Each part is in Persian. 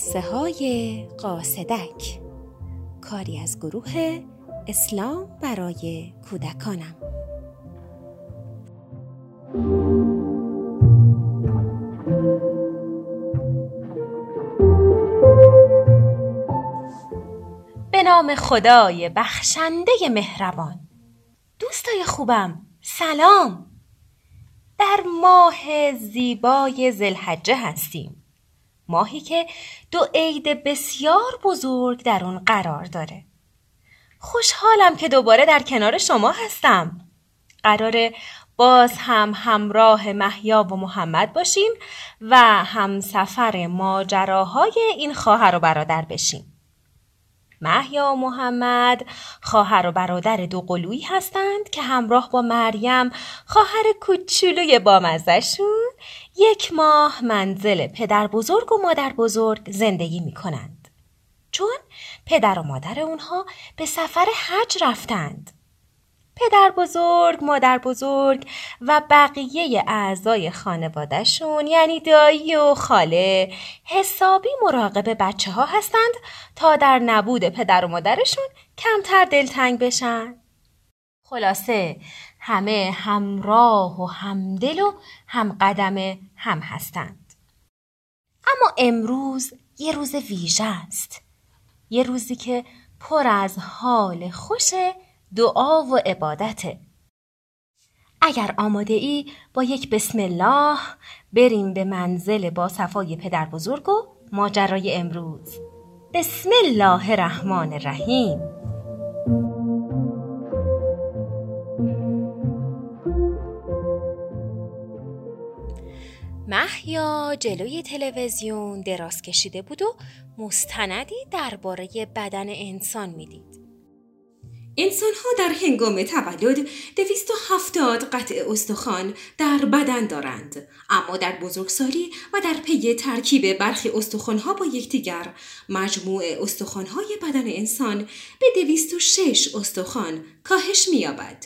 قصه های قاصدک. کاری از گروه اسلام برای کودکانم. به نام خدای بخشنده مهربان. دوستای خوبم سلام. در ماه زیبای زلحجه هستیم. ماهی که دو عید بسیار بزرگ در اون قرار داره. خوشحالم که دوباره در کنار شما هستم. قراره باز هم همراه محیا و محمد باشیم و همسفر ماجراهای این خواهر و برادر بشیم. محیا و محمد خواهر و برادر دو قلویی هستند که همراه با مریم خواهر کوچولوی بامزشون یک ماه منزل پدر بزرگ و مادر بزرگ زندگی می کنند. چون پدر و مادر اونها به سفر حج رفتند. پدر بزرگ، مادر بزرگ و بقیه اعضای خانوادهشون یعنی دایی و خاله حسابی مراقب بچه ها هستند تا در نبود پدر و مادرشون کمتر دلتنگ بشن. خلاصه همه همراه و همدل و هم قدم هم هستند. اما امروز یه روز ویژه است. یه روزی که پر از حال خوشه دعا و عبادته اگر آماده ای با یک بسم الله بریم به منزل با صفای پدر بزرگ و ماجرای امروز. بسم الله الرحمن الرحیم. محیا جلوی تلویزیون دراز کشیده بود و مستندی درباره بدن انسان می‌دید. انسان ها در هنگام تولد دویست و هفتاد قطع استخوان در بدن دارند اما در بزرگسالی و در پی ترکیب برخی استخوان ها با یکدیگر مجموع استخوان های بدن انسان به دویست و شش استخوان کاهش مییابد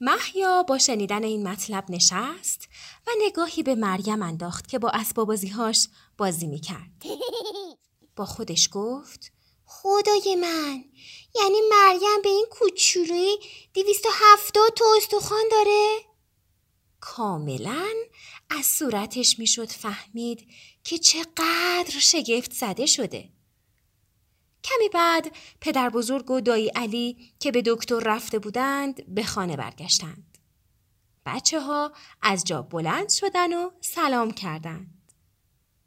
محیا با شنیدن این مطلب نشست و نگاهی به مریم انداخت که با اسبابازیهاش بازی می‌کرد. با خودش گفت خدای من یعنی مریم به این کوچولوی دیویست و هفتاد تا استخوان داره؟ کاملا از صورتش می‌شد فهمید که چقدر شگفت زده شده. کمی بعد پدر بزرگ و دایی علی که به دکتر رفته بودند به خانه برگشتند. بچه ها از جا بلند شدن و سلام کردند.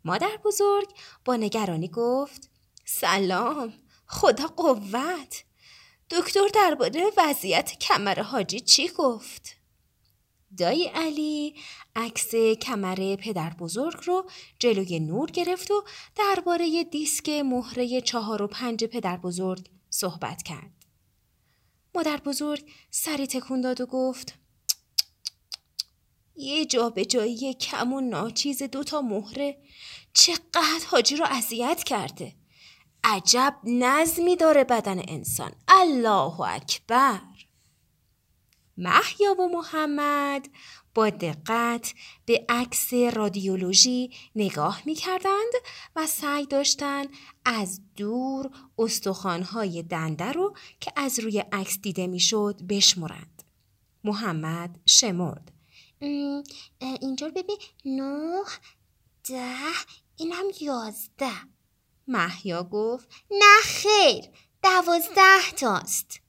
مادر بزرگ با نگرانی گفت سلام خدا قوت دکتر درباره وضعیت کمر حاجی چی گفت؟ دایی علی عکس کمر پدر بزرگ رو جلوی نور گرفت و درباره دیسک مهره چهار و پنج پدر بزرگ صحبت کرد. مادر بزرگ سری تکون داد و گفت یه جا به جایی کم و ناچیز دوتا مهره چقدر حاجی رو اذیت کرده. عجب نظمی داره بدن انسان. الله اکبر. محیا و محمد با دقت به عکس رادیولوژی نگاه می کردند و سعی داشتند از دور استخوانهای دنده رو که از روی عکس دیده می‌شد بشمرند. محمد شمرد. اینجا ببین نه ده اینم یازده محیا گفت نه خیر دوازده تاست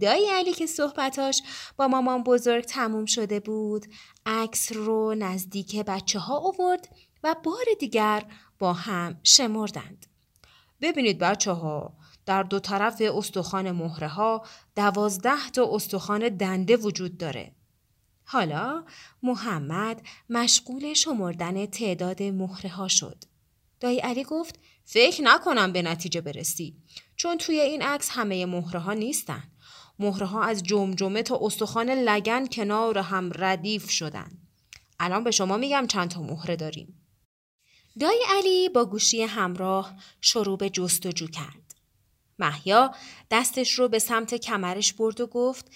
دایی علی که صحبتاش با مامان بزرگ تموم شده بود عکس رو نزدیک بچه ها آورد و بار دیگر با هم شمردند. ببینید بچه ها در دو طرف استخوان مهره ها دوازده تا استخوان دنده وجود داره. حالا محمد مشغول شمردن تعداد مهره ها شد. دایی علی گفت فکر نکنم به نتیجه برسی چون توی این عکس همه مهره ها نیستن. مهره ها از جمجمه تا استخوان لگن کنار هم ردیف شدن. الان به شما میگم چند تا مهره داریم. دای علی با گوشی همراه شروع به جستجو کرد. محیا دستش رو به سمت کمرش برد و گفت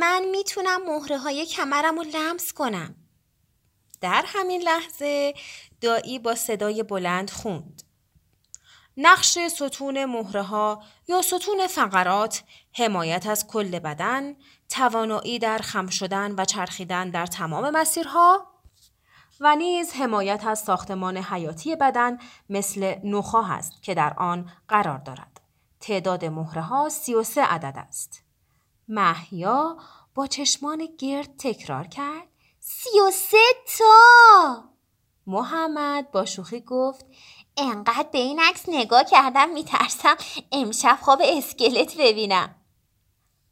من می‌تونم مهره های کمرم رو لمس کنم. در همین لحظه دایی با صدای بلند خوند. نقش ستون مهره ها یا ستون فقرات حمایت از کل بدن، توانایی در خم شدن و چرخیدن در تمام مسیرها و نیز حمایت از ساختمان حیاتی بدن مثل نخا است که در آن قرار دارد. تعداد مهره ها 33 عدد است. محیا با چشمان گرد تکرار کرد سی و سه تا محمد با شوخی گفت انقدر به این عکس نگاه کردم میترسم امشب خواب اسکلت ببینم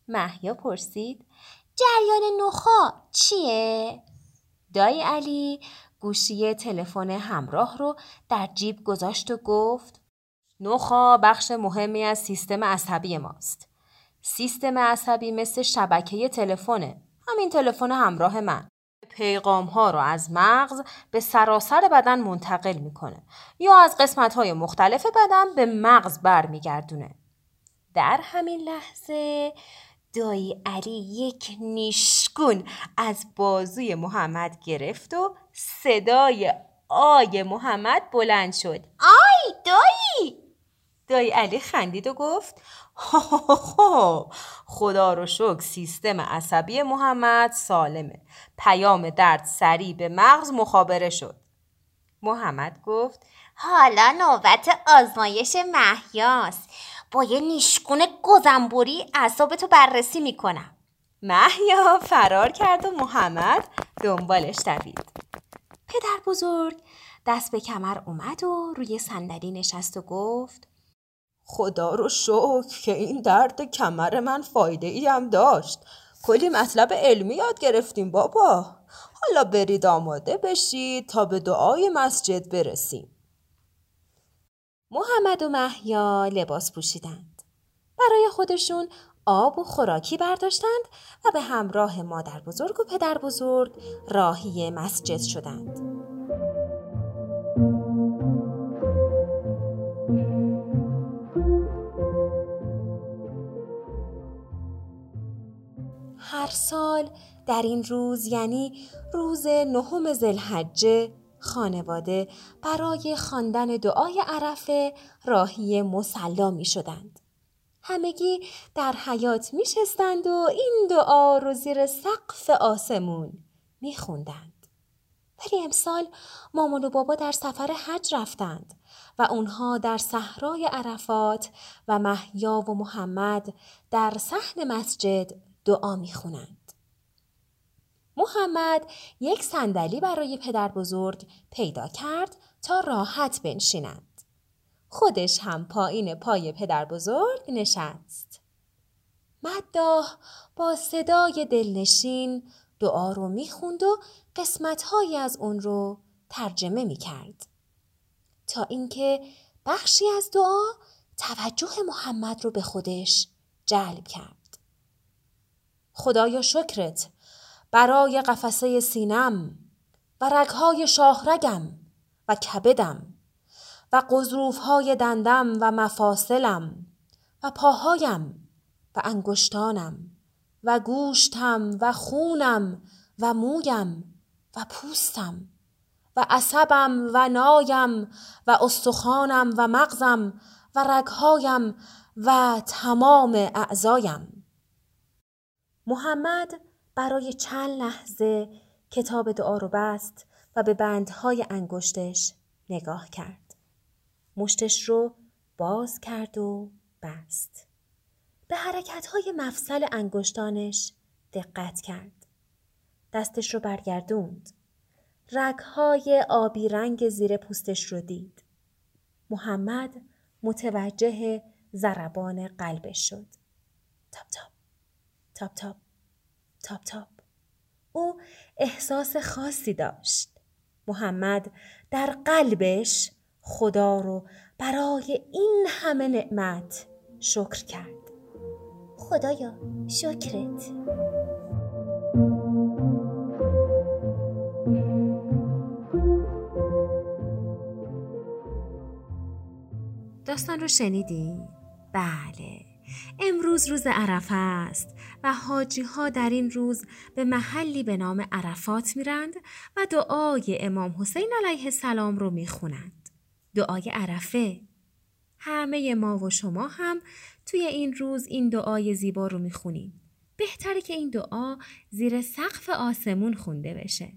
محیا پرسید جریان نخا چیه؟ دایی علی گوشی تلفن همراه رو در جیب گذاشت و گفت نخا بخش مهمی از سیستم عصبی ماست. سیستم عصبی مثل شبکه تلفنه. همین تلفن همراه من. پیغام ها رو از مغز به سراسر بدن منتقل می‌کنه یا از قسمت های مختلف بدن به مغز برمیگردونه. در همین لحظه دایی علی یک نیشگون از بازوی محمد گرفت و صدای آی محمد بلند شد آی دایی دایی علی خندید و گفت خدا رو شکر سیستم عصبی محمد سالمه. پیام درد سریع به مغز مخابره شد. محمد گفت حالا نوبت آزمایش محیاست با یه نیشگون گزنبوری اعصابتو بررسی می‌کنم. محیا فرار کرد و محمد دنبالش دوید. پدر بزرگ دست به کمر اومد و روی صندلی نشست و گفت خدا رو شکر که این درد کمر من فایده ای هم داشت. کلی مطلب علمی یاد گرفتیم بابا. حالا برید آماده بشید تا به دعای مسجد برسیم. محمد و محیا لباس پوشیدند. برای خودشون آب و خوراکی برداشتند و به همراه مادر بزرگ و پدر بزرگ راهی مسجد شدند. هر سال در این روز یعنی روز نهم زلحجه خانواده برای خواندن دعای عرفه راهی مسلا می شدند. همگی در حیات می شستند و این دعا رو زیر سقف آسمون می خوندند. ولی امسال مامان و بابا در سفر حج رفتند و اونها در صحرای عرفات و محیا و محمد در صحن مسجد دعا می خونند. محمد یک صندلی برای پدر بزرگ پیدا کرد تا راحت بنشینند. خودش هم پایین پای پدر بزرگ نشست. مداح با صدای دلنشین دعا رو می‌خوند و قسمتهایی از اون رو ترجمه می‌کرد. تا اینکه بخشی از دعا توجه محمد رو به خودش جلب کرد. خدایا شکرت. برای قفسه سینم و رگهای شاهرگم و کبدم و قضروف های دندم و مفاصلم و پاهایم و انگشتانم و گوشتم و خونم و مویم و پوستم و عصبم و نایم و استخوانم و مغزم و رگهایم و تمام اعضایم. محمد برای چند لحظه کتاب دعا رو بست و به بندهای انگشتش نگاه کرد. مشتش رو باز کرد و بست. به حرکت های مفصل انگشتانش دقت کرد. دستش رو برگردوند. رگهای آبی رنگ زیر پوستش رو دید. محمد متوجه ضربان قلبش شد. تاپ تاپ تاپ تاپ تاپ تاپ او احساس خاصی داشت. محمد در قلبش خدا رو برای این همه نعمت شکر کرد خدایا شکرت داستان رو شنیدی؟ بله امروز روز عرفه است و حاجی ها در این روز به محلی به نام عرفات میرند و دعای امام حسین علیه السلام رو می‌خونند. دعای عرفه. همه ما و شما هم توی این روز این دعای زیبا رو می‌خونیم. بهتره که این دعا زیر سقف آسمون خونده بشه.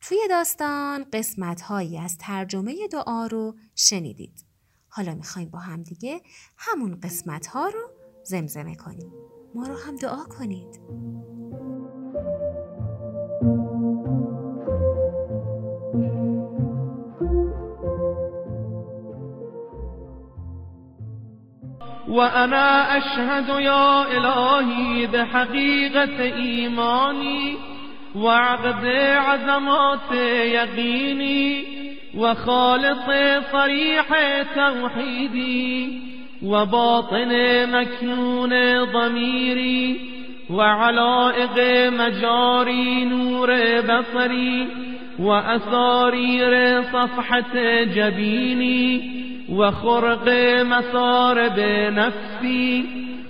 توی داستان قسمت هایی از ترجمه دعا رو شنیدید. حالا می‌خوایم با هم دیگه همون قسمت ها رو زمزمه کنیم. ما رو هم دعا کنید. وأنا أشهد يا إلهي بحقيقة إيماني وعقد عزمات يقيني وخالص صريح توحيدي وباطن مكنون ضميري وعلائق مجاري نور بصري وأسارير صفحة جبيني وخرق مسارب نفسي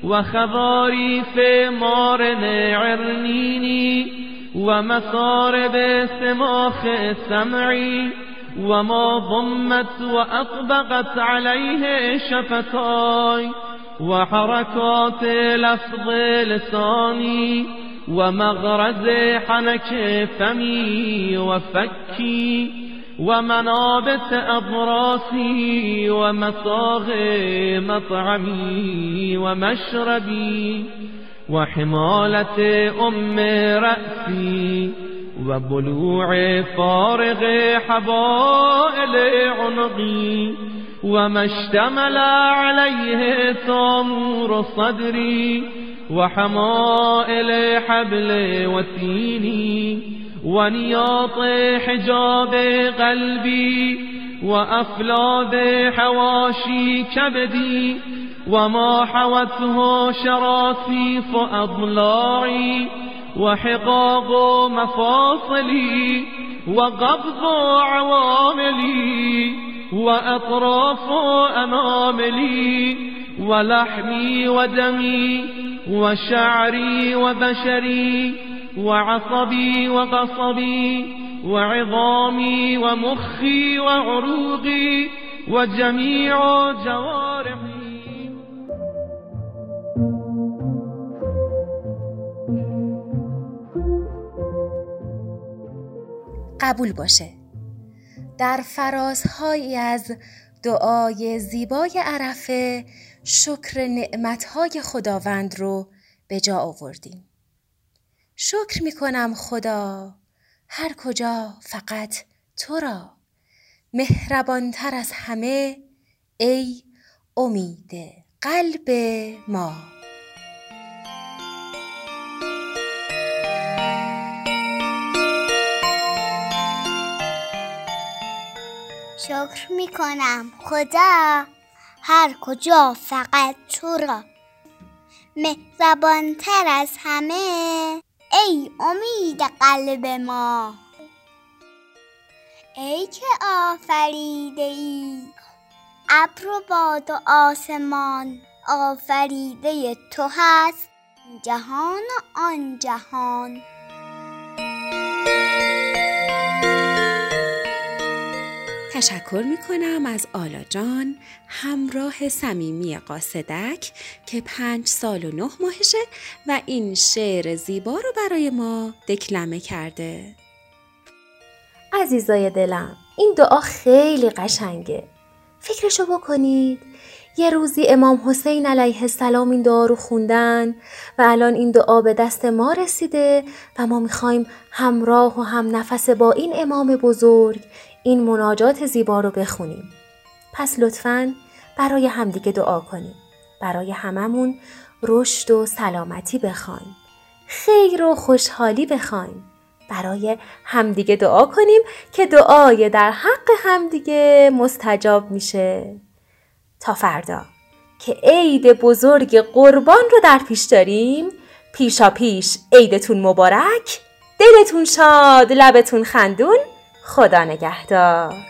وخضاريف مارن عرنيني ومسارب سماخ سمعي وما ضمت وأطبقت عليه شفتاي وحركات لفظ لساني ومغرز حنك فمي وفكي ومنابت أضراسي ومساغ مطعمي ومشربي وحمالة أم رأسي وبلوع فارغ حبائل عنقي وما اشتمل عليه تامور صدري وحمائل حبل وتيني ونياط حجاب قلبي وأفلاذ حواشي كبدي وما حوته شراثيف أضلاعي وحقاق مفاصلي وقبض عواملي وأطراف أناملي ولحمي ودمي وشعري وبشري وعصبي وقصبي وعظامي ومخي وعروقي وجميع جوارحي قبول باشه. در فرازهایی از دعای زیبای عرفه شکر نعمتهای خداوند رو به جا آوردیم. شکر می کنم خدا هر کجا فقط تو را. مهربانتر از همه ای امید قلب ما. شکر می کنم خدا هر کجا فقط تو را. مهربانتر از همه. ای امید قلب ما. ای که آفریده ای ابر و باد و آسمان آفریده تو هست. جهان و آن جهان. تشکر می کنم از آلا جان همراه صمیمی قاصدک که پنج سال و نه ماهشه و این شعر زیبا رو برای ما دکلمه کرده. عزیزای دلم این دعا خیلی قشنگه. فکرشو بکنید. یه روزی امام حسین علیه السلام این دعا رو خوندن و الان این دعا به دست ما رسیده و ما می‌خوایم همراه و هم نفس با این امام بزرگ این مناجات زیبا رو بخونیم. پس لطفا برای همدیگه دعا کنیم. برای هممون رشد و سلامتی بخوایم. خیر و خوشحالی بخوایم. برای همدیگه دعا کنیم که دعای در حق همدیگه مستجاب میشه. تا فردا که عید بزرگ قربان رو در پیش داریم پیشا پیش عیدتون مبارک دلتون شاد لبتون خندون خدا نگهدار.